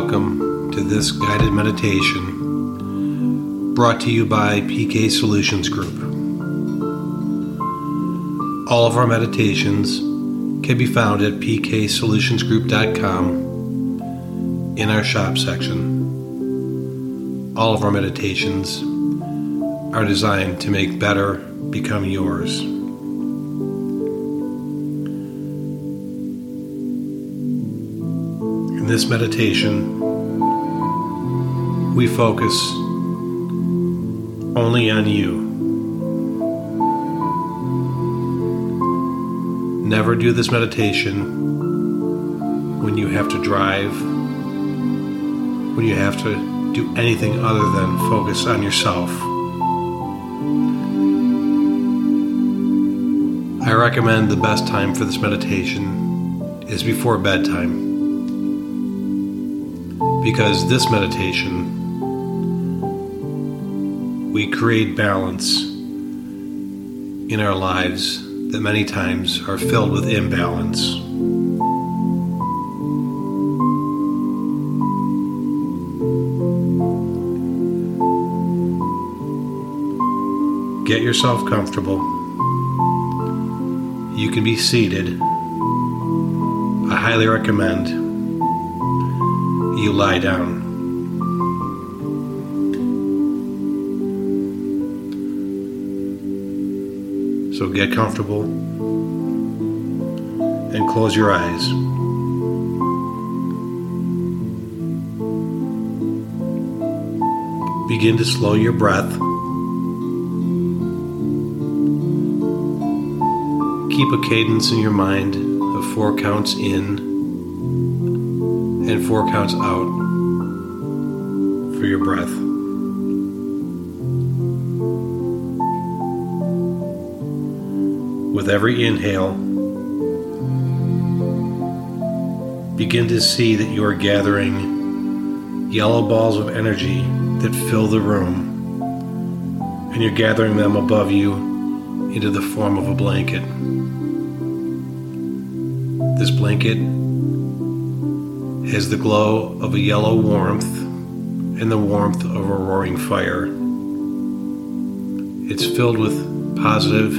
welcome to this guided meditation brought to you by PK Solutions Group. All of our meditations can be found at pksolutionsgroup.com in our shop section. All of our meditations are designed to make better become yours. This meditation, we focus only on you. Never do this meditation when you have to drive, when you have to do anything other than focus on yourself. I recommend the best time for this meditation is before bedtime. Because this meditation, we create balance in our lives that many times are filled with imbalance. Get yourself comfortable. You can be seated. I highly recommend you lie down. So get comfortable and close your eyes. Begin to slow your breath. Keep a cadence in your mind of four counts in and four counts out for your breath. With every inhale, begin to see that you are gathering yellow balls of energy that fill the room, and you're gathering them above you into the form of a blanket. This blanket has the glow of a yellow warmth and the warmth of a roaring fire. It's filled with positive,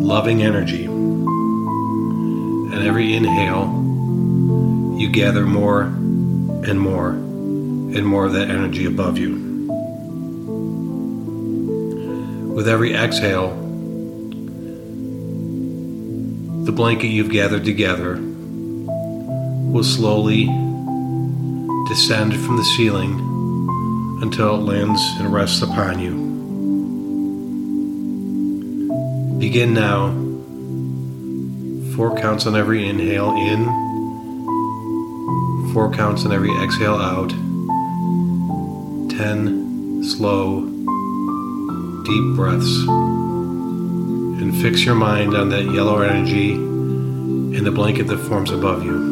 loving energy. And every inhale, you gather more and more and more of that energy above you. With every exhale, the blanket you've gathered together will slowly descend from the ceiling until it lands and rests upon you. Begin now. Four counts on every inhale in, four counts on every exhale out. Ten slow, deep breaths. And fix your mind on that yellow energy in the blanket that forms above you.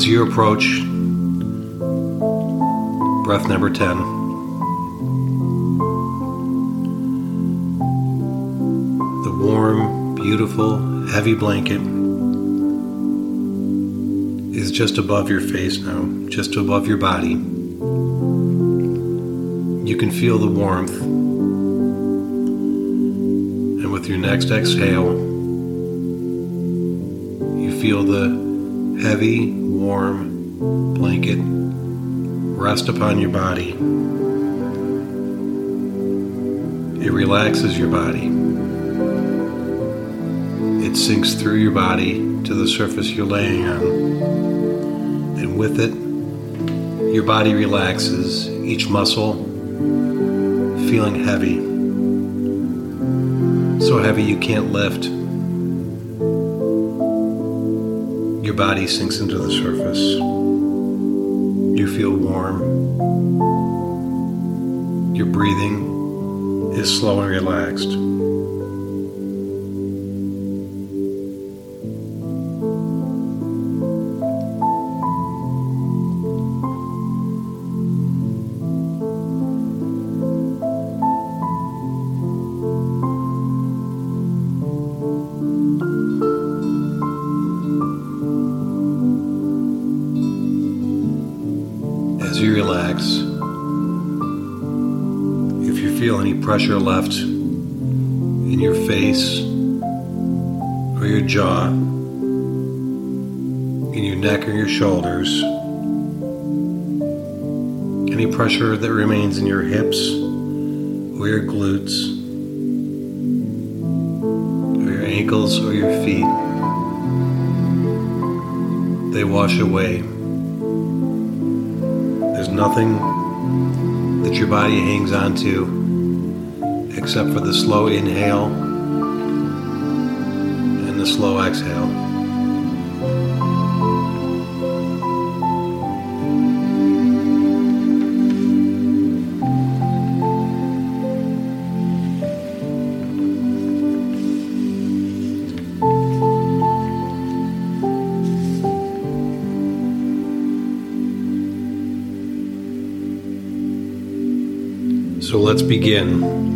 As you approach breath number 10, the warm, beautiful, heavy blanket is just above your face now, just above your body. You can feel the warmth. And with your next exhale, you feel the heavy, warm blanket rest upon your body. It relaxes your body. It sinks through your body to the surface you're laying on. And with it, your body relaxes, each muscle feeling heavy. So heavy you can't lift. Your body sinks into the surface. You feel warm. Your breathing is slow and relaxed. Pressure left in your face or your jaw, in your neck or your shoulders, any pressure that remains in your hips or your glutes, or your ankles or your feet, they wash away. There's nothing that your body hangs on to except for the slow inhale and the slow exhale. So let's begin.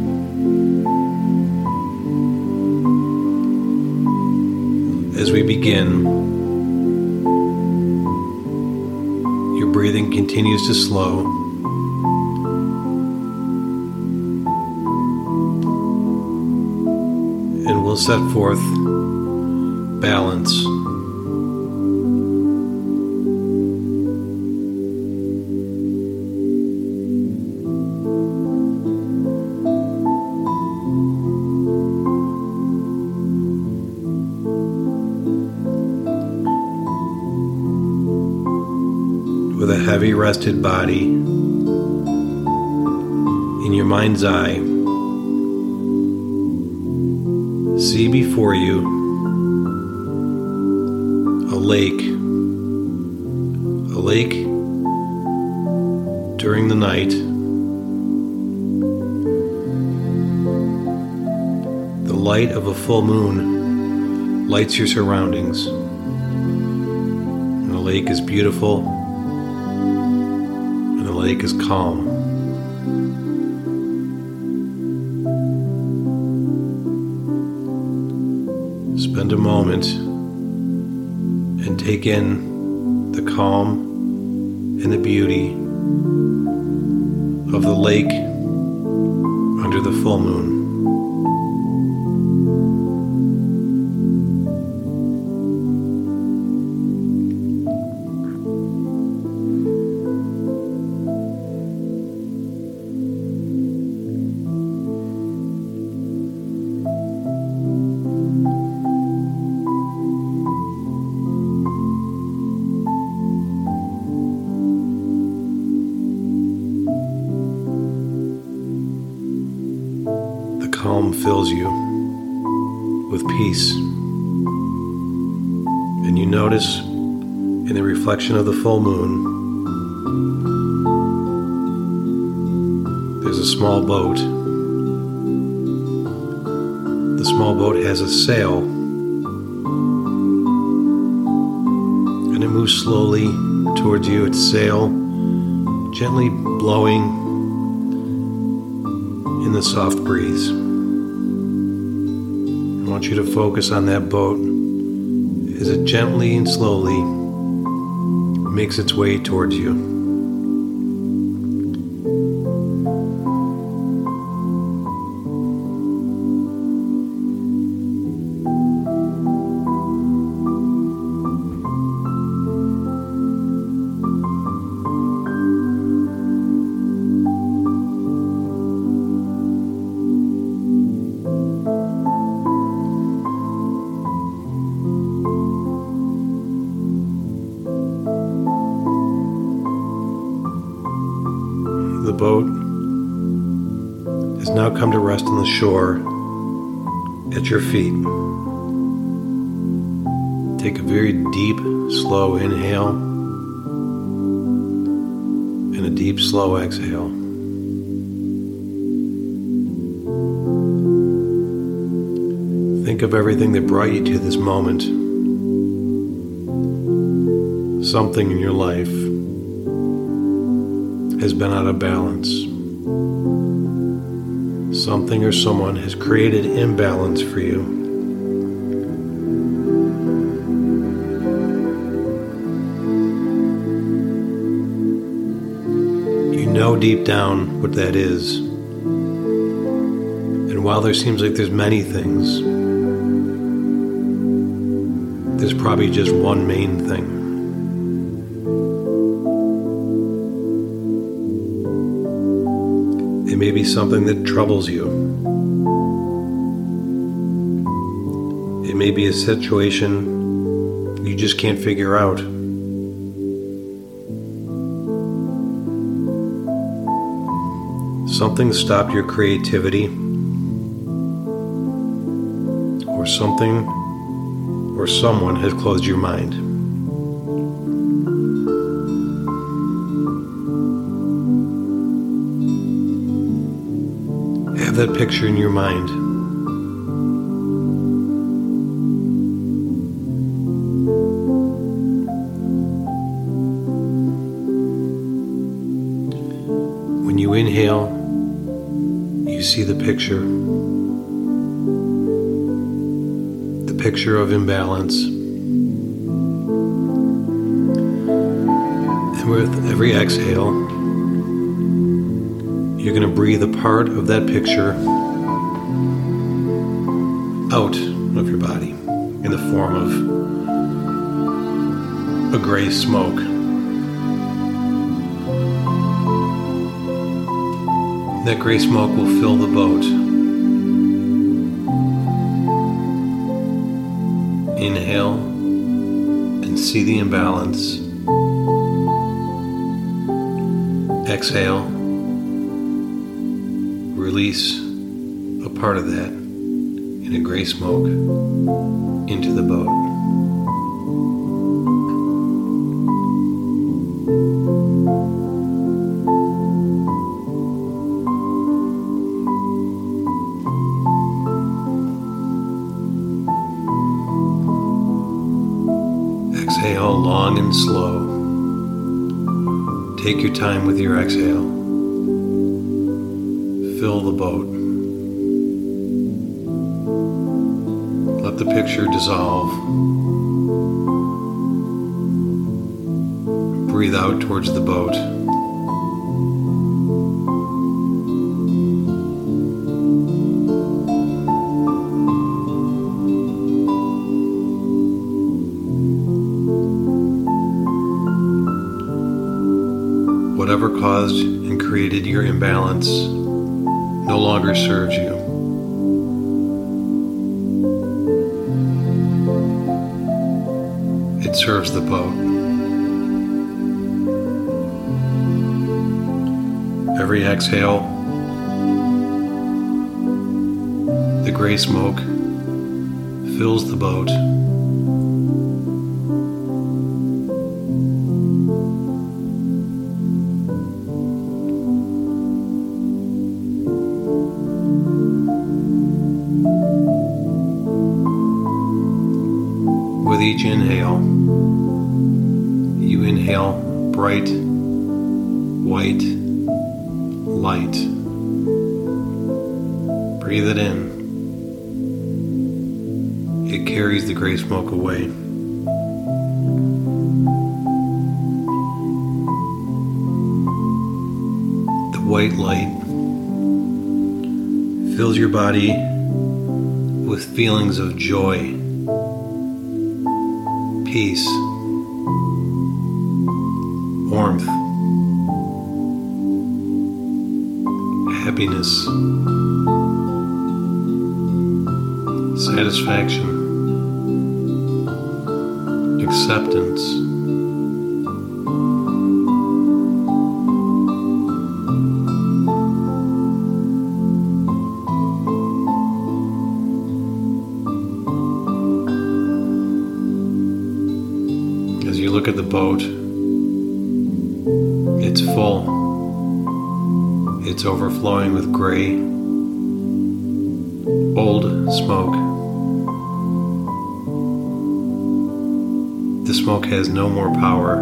As we begin, your breathing continues to slow. And we'll set forth balance. Heavy rested body in your mind's eye. See before you a lake, a lake during the night. The light of a full moon lights your surroundings. And the lake is beautiful lake is calm. Spend a moment and take in the calm and the beauty of the lake under the full moon. Peace. And you notice in the reflection of the full moon, there's a small boat. The small boat has a sail, and it moves slowly towards you, its sail gently blowing in the soft breeze want you to focus on that boat as it gently and slowly makes its way towards you. Boat has now come to rest on the shore at your feet. Take a very deep, slow inhale and a deep, slow exhale. Think of everything that brought you to this moment. Something in your life has been out of balance. Something or someone has created imbalance for you. You know deep down what that is. And while there seems like there's many things, there's probably just one main thing. May be something that troubles you. It may be a situation you just can't figure out. Something stopped your creativity, or something or someone has closed your mind. That picture in your mind. When you inhale, you see the picture. The picture of imbalance. And with every exhale, you're going to breathe a part of that picture out of your body in the form of a gray smoke. That gray smoke will fill the boat. Inhale and see the imbalance. Exhale release a part of that in a gray smoke into the boat. Exhale long and slow. Take your time with your exhale fill the boat. Let the picture dissolve. Breathe out towards the boat. Whatever caused and created your imbalance no longer serves you. It serves the boat. Every exhale, the gray smoke fills the boat. Inhale bright, white light. Breathe it in. It carries the gray smoke away. The white light fills your body with feelings of joy peace, happiness, satisfaction, acceptance. look at the boat It's overflowing with gray, old smoke. The smoke has no more power.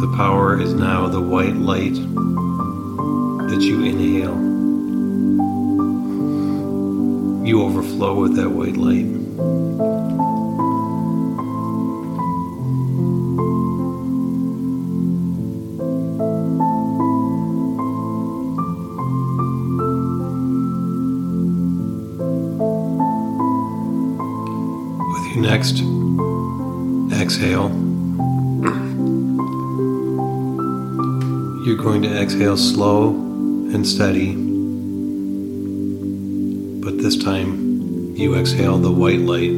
The power is now the white light that you inhale. You overflow with that white light. Going to exhale slow and steady, but this time you exhale the white light.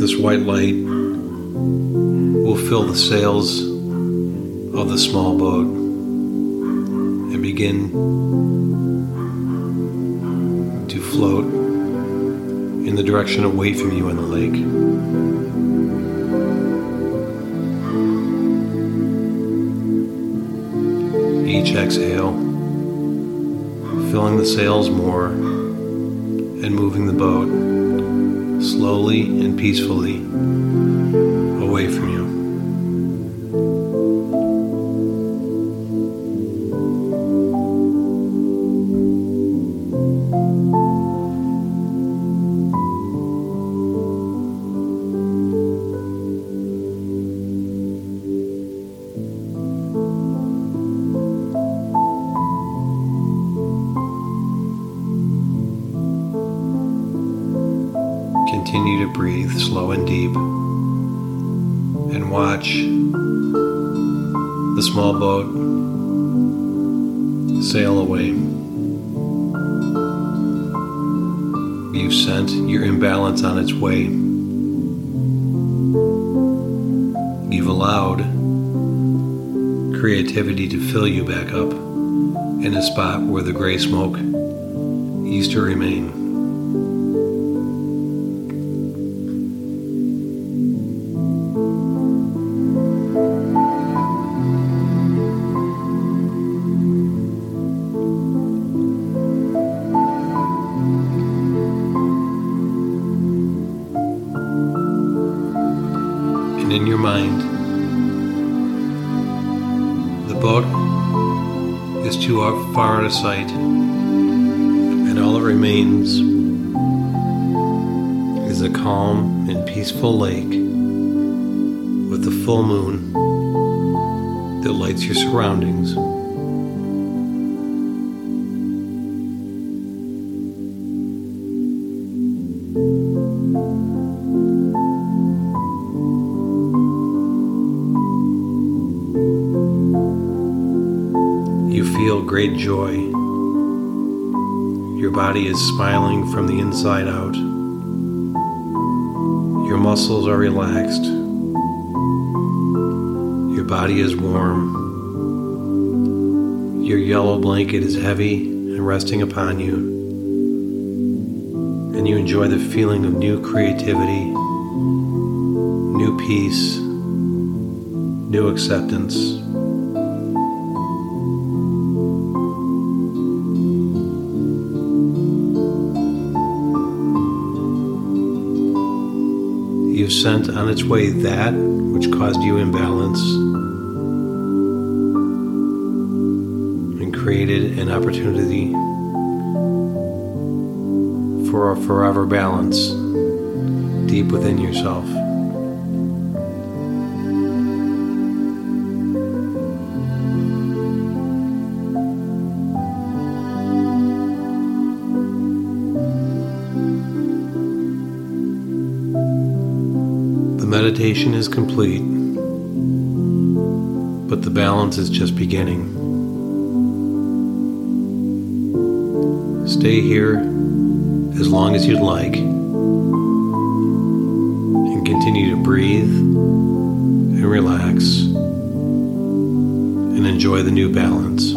This white light will fill the sails of the small boat and begin to float in the direction away from you in the lake. Exhale, filling the sails more and moving the boat slowly and peacefully Continue to breathe slow and deep and watch the small boat sail away. You've sent your imbalance on its way. You've allowed creativity to fill you back up in a spot where the gray smoke used to remain. Sight, and all that remains is a calm and peaceful lake with the full moon that lights your surroundings. Great joy. Your body is smiling from the inside out. Your muscles are relaxed. Your body is warm. Your yellow blanket is heavy and resting upon you. And you enjoy the feeling of new creativity, new peace, new acceptance. Sent on its way that which caused you imbalance and created an opportunity for a forever balance deep within yourself. Meditation is complete, but the balance is just beginning. Stay here as long as you'd like and continue to breathe and relax and enjoy the new balance.